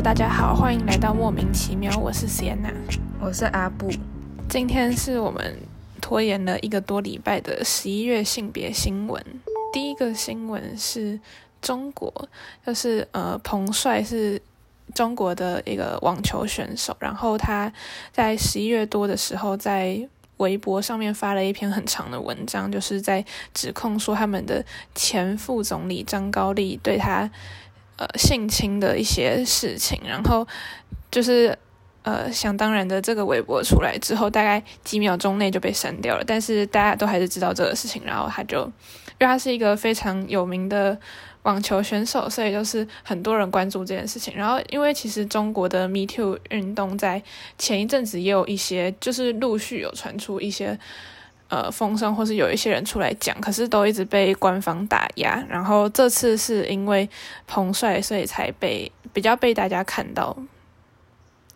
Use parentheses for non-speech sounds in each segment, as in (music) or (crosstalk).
Hello，大家好，欢迎来到莫名其妙，我是 Sienna，我是阿布。今天是我们拖延了一个多礼拜的十一月性别新闻。第一个新闻是中国，就是呃，彭帅是中国的一个网球选手，然后他在十一月多的时候在微博上面发了一篇很长的文章，就是在指控说他们的前副总理张高丽对他。呃，性侵的一些事情，然后就是呃，想当然的，这个微博出来之后，大概几秒钟内就被删掉了。但是大家都还是知道这个事情，然后他就，因为他是一个非常有名的网球选手，所以就是很多人关注这件事情。然后，因为其实中国的 Me Too 运动在前一阵子也有一些，就是陆续有传出一些。呃，风声或是有一些人出来讲，可是都一直被官方打压。然后这次是因为彭帅，所以才被比较被大家看到。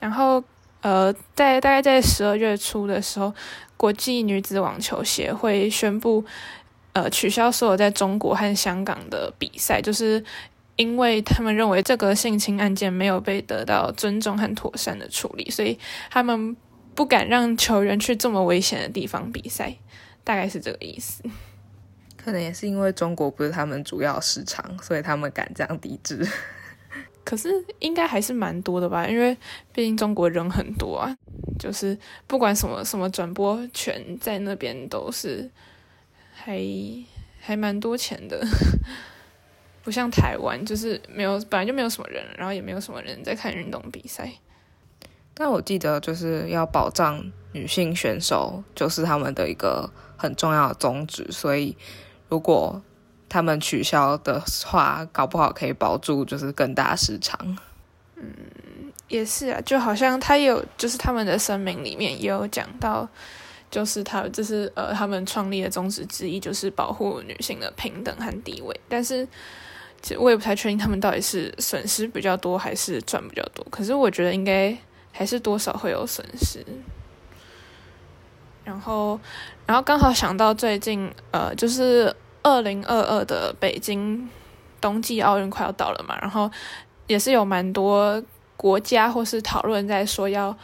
然后呃，在大概在十二月初的时候，国际女子网球协会宣布，呃，取消所有在中国和香港的比赛，就是因为他们认为这个性侵案件没有被得到尊重和妥善的处理，所以他们不敢让球员去这么危险的地方比赛。大概是这个意思，可能也是因为中国不是他们主要市场，所以他们敢这样抵制。(laughs) 可是应该还是蛮多的吧，因为毕竟中国人很多啊，就是不管什么什么转播权在那边都是还还蛮多钱的，(laughs) 不像台湾就是没有本来就没有什么人，然后也没有什么人在看运动比赛。但我记得就是要保障女性选手，就是他们的一个。很重要的宗旨，所以如果他们取消的话，搞不好可以保住就是更大市场。嗯，也是啊，就好像他有就是他们的声明里面也有讲到，就是他这是呃他们创立的宗旨之一，就是保护女性的平等和地位。但是其实我也不太确定他们到底是损失比较多还是赚比较多。可是我觉得应该还是多少会有损失。然后，然后刚好想到最近，呃，就是二零二二的北京冬季奥运快要到了嘛，然后也是有蛮多国家或是讨论在说要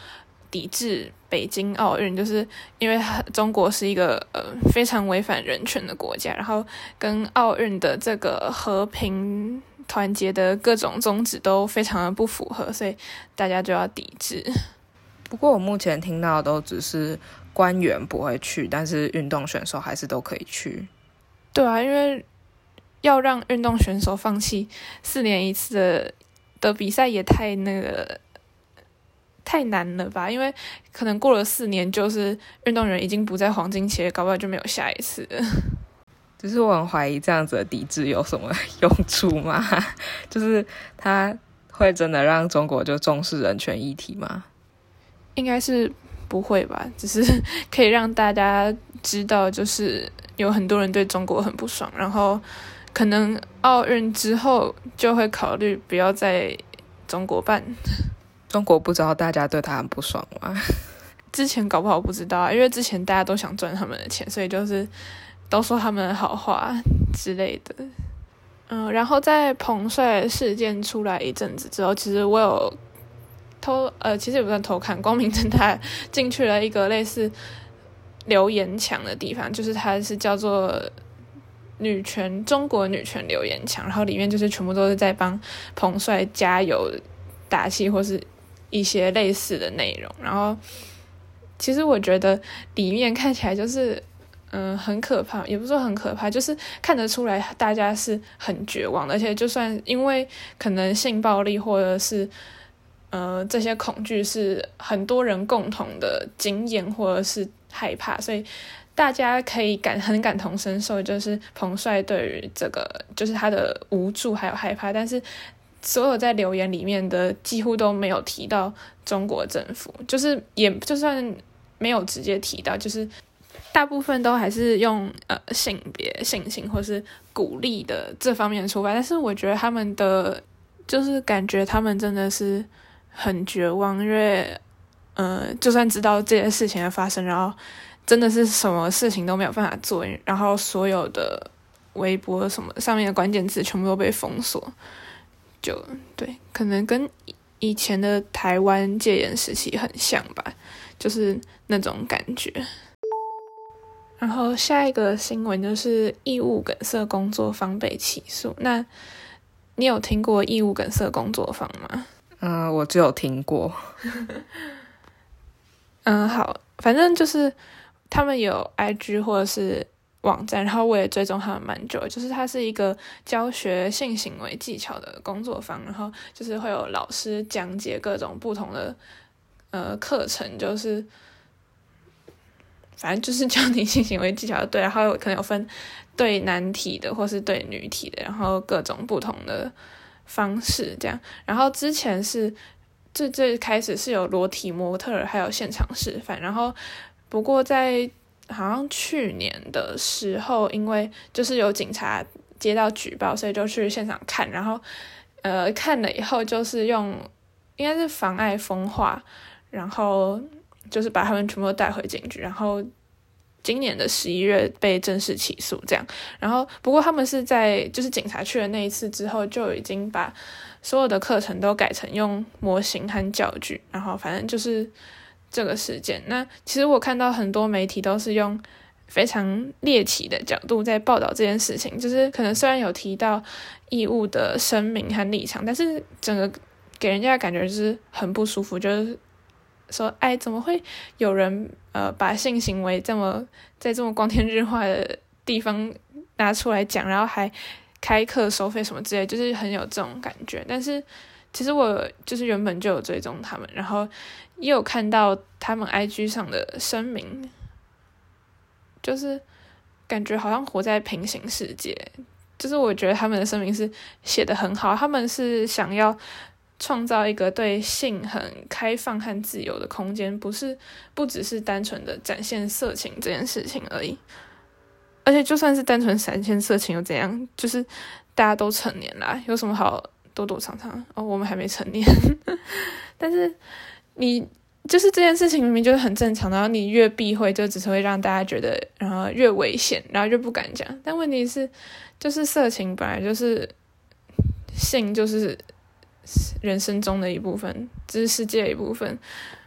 抵制北京奥运，就是因为中国是一个呃非常违反人权的国家，然后跟奥运的这个和平团结的各种宗旨都非常的不符合，所以大家就要抵制。不过我目前听到的都只是。官员不会去，但是运动选手还是都可以去。对啊，因为要让运动选手放弃四年一次的的比赛，也太那个太难了吧？因为可能过了四年，就是运动员已经不在黄金期，搞不好就没有下一次。只是我很怀疑这样子的抵制有什么用处吗？(laughs) 就是他会真的让中国就重视人权议题吗？应该是。不会吧？只是可以让大家知道，就是有很多人对中国很不爽，然后可能奥运之后就会考虑不要在中国办。中国不知道大家对他很不爽吗？(laughs) 之前搞不好不知道啊，因为之前大家都想赚他们的钱，所以就是都说他们好话之类的。嗯，然后在彭帅事件出来一阵子之后，其实我有。偷呃，其实也不算偷看，光明正大进去了一个类似留言墙的地方，就是它是叫做女权中国女权留言墙，然后里面就是全部都是在帮彭帅加油打气，或是一些类似的内容。然后其实我觉得里面看起来就是嗯很可怕，也不是说很可怕，就是看得出来大家是很绝望，而且就算因为可能性暴力或者是。呃，这些恐惧是很多人共同的经验或者是害怕，所以大家可以感很感同身受，就是彭帅对于这个就是他的无助还有害怕，但是所有在留言里面的几乎都没有提到中国政府，就是也就算没有直接提到，就是大部分都还是用呃性别、性情或是鼓励的这方面出发，但是我觉得他们的就是感觉他们真的是。很绝望，因为，呃，就算知道这件事情的发生，然后真的是什么事情都没有办法做，然后所有的微博什么上面的关键词全部都被封锁，就对，可能跟以前的台湾戒严时期很像吧，就是那种感觉。然后下一个新闻就是义务梗塞工作坊被起诉。那你有听过义务梗塞工作坊吗？嗯，我只有听过。(laughs) 嗯，好，反正就是他们有 IG 或者是网站，然后我也追踪他们蛮久。就是它是一个教学性行为技巧的工作坊，然后就是会有老师讲解各种不同的呃课程，就是反正就是教你性行为技巧，对，然后可能有分对男体的或是对女体的，然后各种不同的方式这样。然后之前是。最最开始是有裸体模特，还有现场示范。然后，不过在好像去年的时候，因为就是有警察接到举报，所以就去现场看。然后，呃，看了以后就是用应该是妨碍风化，然后就是把他们全部带回警局。然后今年的十一月被正式起诉，这样。然后，不过他们是在就是警察去了那一次之后，就已经把。所有的课程都改成用模型和教具，然后反正就是这个事件。那其实我看到很多媒体都是用非常猎奇的角度在报道这件事情，就是可能虽然有提到义务的声明和立场，但是整个给人家的感觉就是很不舒服，就是说，哎，怎么会有人呃把性行为这么在这么光天日化的地方拿出来讲，然后还。开课收费什么之类，就是很有这种感觉。但是其实我就是原本就有追踪他们，然后也有看到他们 IG 上的声明，就是感觉好像活在平行世界。就是我觉得他们的声明是写的很好，他们是想要创造一个对性很开放和自由的空间，不是不只是单纯的展现色情这件事情而已。而且就算是单纯闪现色情又怎样？就是大家都成年啦，有什么好躲躲藏藏？哦，我们还没成年。(laughs) 但是你就是这件事情明明就是很正常，然后你越避讳，就只是会让大家觉得，然后越危险，然后就不敢讲。但问题是，就是色情本来就是性，就是人生中的一部分，这是世界的一部分，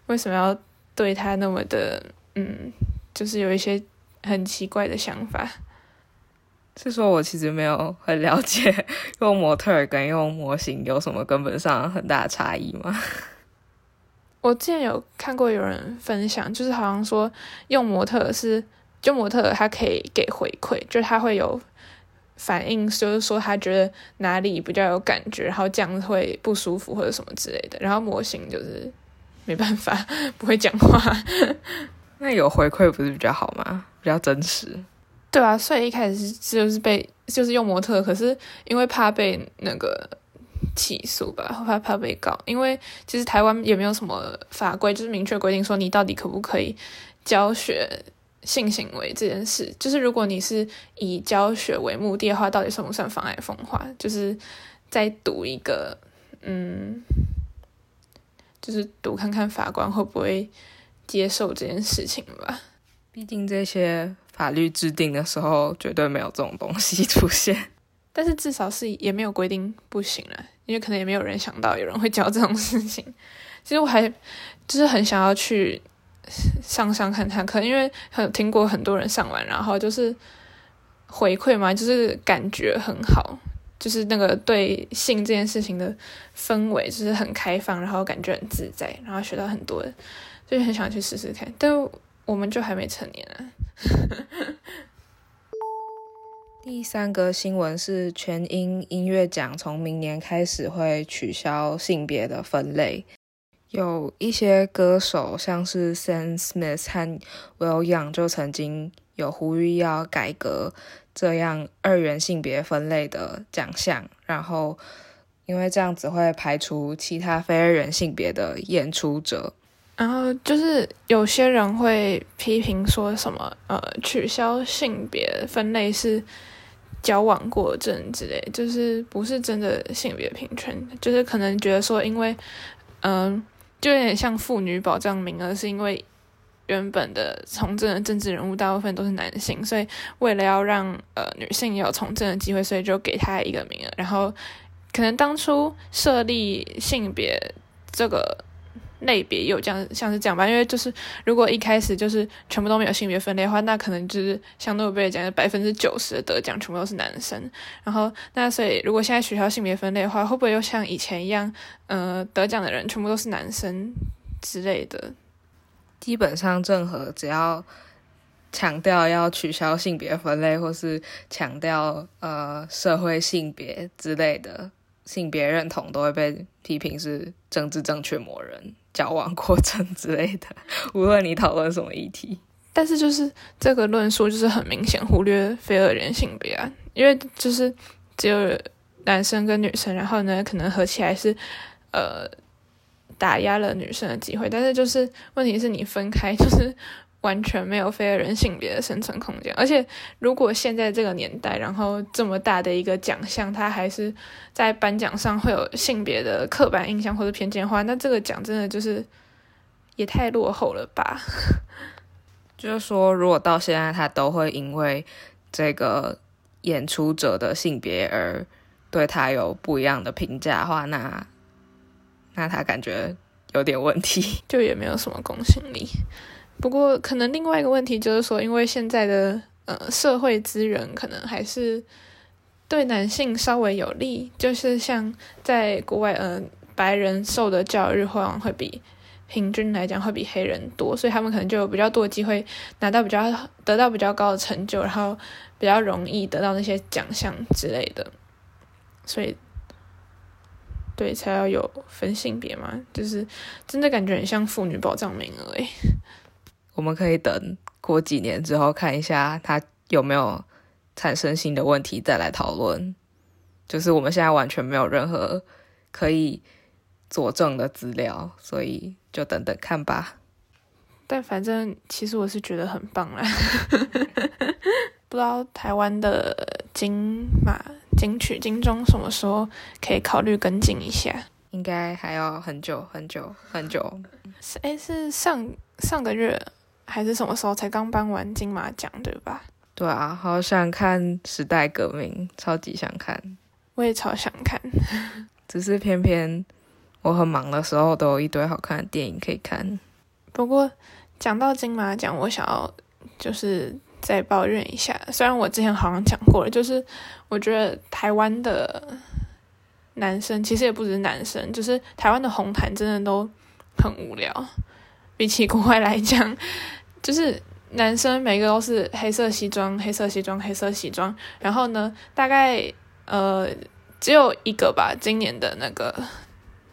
为什么要对他那么的，嗯，就是有一些。很奇怪的想法，是说我其实没有很了解用模特跟用模型有什么根本上很大的差异吗？我之前有看过有人分享，就是好像说用模特是就模特他可以给回馈，就是他会有反应，就是说他觉得哪里比较有感觉，然后这样会不舒服或者什么之类的。然后模型就是没办法 (laughs) 不会讲话，那有回馈不是比较好吗？比较真实，对啊，所以一开始是就是被就是用模特，可是因为怕被那个起诉吧，怕怕被告，因为其实台湾也没有什么法规，就是明确规定说你到底可不可以教学性行为这件事，就是如果你是以教学为目的的话，到底算不算妨碍风化？就是再读一个，嗯，就是读看看法官会不会接受这件事情吧。毕竟这些法律制定的时候，绝对没有这种东西出现。(laughs) 但是至少是也没有规定不行了，因为可能也没有人想到有人会教这种事情。其实我还就是很想要去上上看看课，因为很听过很多人上完，然后就是回馈嘛，就是感觉很好，就是那个对性这件事情的氛围就是很开放，然后感觉很自在，然后学到很多，所以很想去试试看，但。我们就还没成年啊。(laughs) 第三个新闻是全英音乐奖从明年开始会取消性别的分类，有一些歌手像是 Sam Smith 和 Will Young 就曾经有呼吁要改革这样二元性别分类的奖项，然后因为这样子会排除其他非二元性别的演出者。然后就是有些人会批评说什么，呃，取消性别分类是矫枉过正之类，就是不是真的性别平权，就是可能觉得说，因为，嗯，就有点像妇女保障名额，是因为原本的从政的政治人物大部分都是男性，所以为了要让呃女性有从政的机会，所以就给她一个名额，然后可能当初设立性别。这个类别也有这样像是这样吧，因为就是如果一开始就是全部都没有性别分类的话，那可能就是像诺贝尔奖百分之九十的得奖全部都是男生。然后那所以如果现在取消性别分类的话，会不会又像以前一样，呃，得奖的人全部都是男生之类的？基本上任何只要强调要取消性别分类，或是强调呃社会性别之类的。性别认同都会被批评是政治正确魔人、交往过程之类的。(laughs) 无论你讨论什么议题，但是就是这个论述就是很明显忽略非二元性别啊，因为就是只有男生跟女生，然后呢可能合起来是呃打压了女生的机会，但是就是问题是你分开就是。完全没有非人性别的生存空间，而且如果现在这个年代，然后这么大的一个奖项，它还是在颁奖上会有性别的刻板印象或者偏见的话，那这个奖真的就是也太落后了吧？就是说，如果到现在他都会因为这个演出者的性别而对他有不一样的评价的话，那那他感觉有点问题，就也没有什么公信力。不过，可能另外一个问题就是说，因为现在的呃社会资源可能还是对男性稍微有利，就是像在国外，呃，白人受的教育往往会比平均来讲会比黑人多，所以他们可能就有比较多的机会拿到比较得到比较高的成就，然后比较容易得到那些奖项之类的，所以对才要有分性别嘛，就是真的感觉很像妇女保障名额诶。我们可以等过几年之后看一下他有没有产生新的问题，再来讨论。就是我们现在完全没有任何可以佐证的资料，所以就等等看吧。但反正其实我是觉得很棒啦。(laughs) 不知道台湾的金马、金曲、金钟什么时候可以考虑跟进一下？应该还要很久很久很久。是哎，是上上个月。还是什么时候才刚颁完金马奖，对吧？对啊，好想看《时代革命》，超级想看。我也超想看，(laughs) 只是偏偏我很忙的时候，都有一堆好看的电影可以看。不过讲到金马奖，我想要就是再抱怨一下，虽然我之前好像讲过了，就是我觉得台湾的男生，其实也不止男生，就是台湾的红毯真的都很无聊。比起国外来讲，(laughs) 就是男生每个都是黑色西装、黑色西装、黑色西装。然后呢，大概呃只有一个吧，今年的那个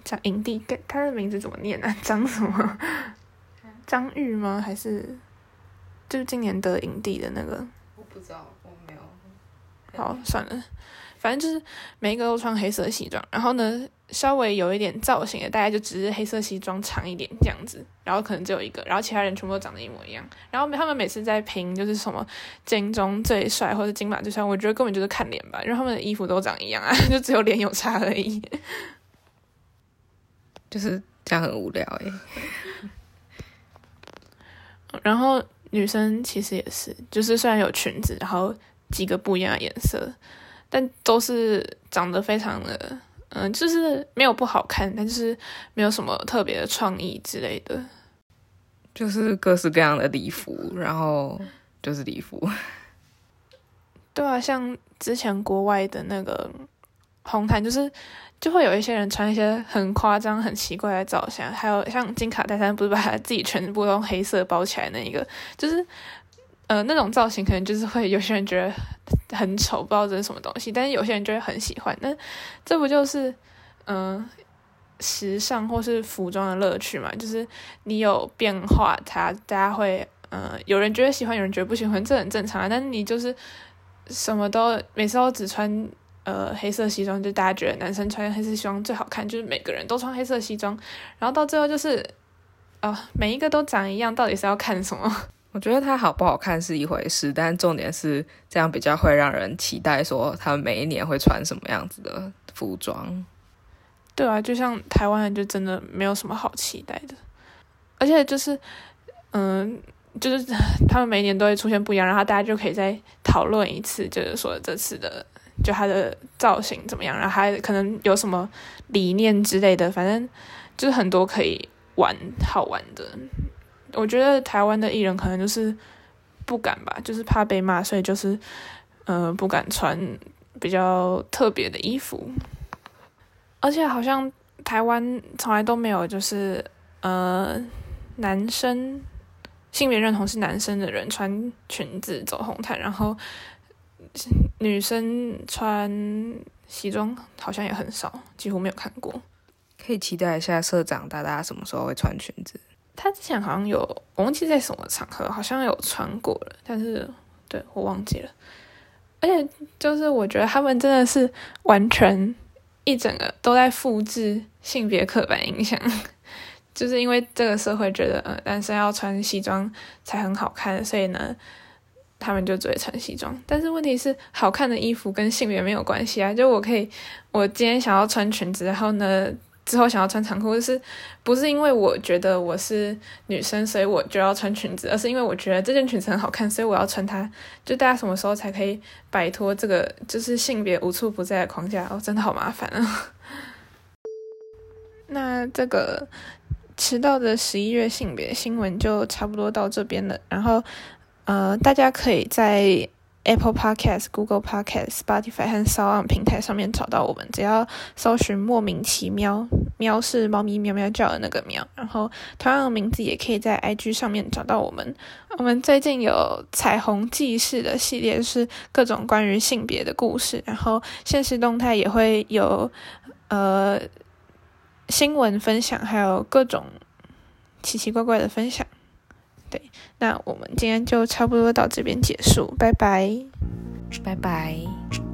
叫影帝，他的名字怎么念啊？(laughs) 张什么？(laughs) 张玉吗？还是就是今年得影帝的那个？我不知道，我没有。好，算了，反正就是每一个都穿黑色西装。然后呢？稍微有一点造型的，大概就只是黑色西装长一点这样子，然后可能只有一个，然后其他人全部都长得一模一样。然后他们每次在评就是什么金钟最帅或者金马最帅，我觉得根本就是看脸吧，因为他们的衣服都长一样啊，(laughs) 就只有脸有差而已。就是这样很无聊诶。(laughs) 然后女生其实也是，就是虽然有裙子，然后几个不一样的颜色，但都是长得非常的。嗯，就是没有不好看，但就是没有什么特别的创意之类的，就是各式各样的礼服，然后就是礼服。(laughs) 对啊，像之前国外的那个红毯，就是就会有一些人穿一些很夸张、很奇怪的造型，还有像金卡戴珊不是把他自己全部用黑色包起来那一个，就是。呃，那种造型可能就是会有些人觉得很丑，不知道这是什么东西，但是有些人就会很喜欢。那这不就是嗯，时尚或是服装的乐趣嘛？就是你有变化，它大家会嗯，有人觉得喜欢，有人觉得不喜欢，这很正常啊。但是你就是什么都每次都只穿呃黑色西装，就大家觉得男生穿黑色西装最好看，就是每个人都穿黑色西装，然后到最后就是啊，每一个都长一样，到底是要看什么？我觉得它好不好看是一回事，但重点是这样比较会让人期待，说他们每一年会穿什么样子的服装。对啊，就像台湾人就真的没有什么好期待的，而且就是，嗯，就是 (laughs) 他们每年都会出现不一样，然后大家就可以再讨论一次，就是说这次的就它的造型怎么样，然后还可能有什么理念之类的，反正。就是很多可以玩好玩的。我觉得台湾的艺人可能就是不敢吧，就是怕被骂，所以就是呃不敢穿比较特别的衣服。而且好像台湾从来都没有就是呃男生性别认同是男生的人穿裙子走红毯，然后女生穿西装好像也很少，几乎没有看过。可以期待一下社长大大什么时候会穿裙子。他之前好像有，我忘记在什么场合，好像有穿过了，但是对我忘记了。而且就是我觉得他们真的是完全一整个都在复制性别刻板印象，(laughs) 就是因为这个社会觉得呃男生要穿西装才很好看，所以呢他们就只会穿西装。但是问题是，好看的衣服跟性别没有关系啊，就我可以，我今天想要穿裙子，然后呢。之后想要穿长裤，就是不是因为我觉得我是女生，所以我就要穿裙子，而是因为我觉得这件裙子很好看，所以我要穿它。就大家什么时候才可以摆脱这个就是性别无处不在的框架？哦，真的好麻烦啊！(laughs) 那这个迟到的十一月性别新闻就差不多到这边了。然后，呃，大家可以在。Apple Podcast、Google Podcast、Spotify 和 Sound 平台上面找到我们，只要搜寻“莫名其妙”，喵是猫咪喵喵叫的那个喵。然后同样的名字也可以在 IG 上面找到我们。我们最近有彩虹记事的系列，是各种关于性别的故事。然后现实动态也会有呃新闻分享，还有各种奇奇怪怪的分享。对，那我们今天就差不多到这边结束，拜拜，拜拜。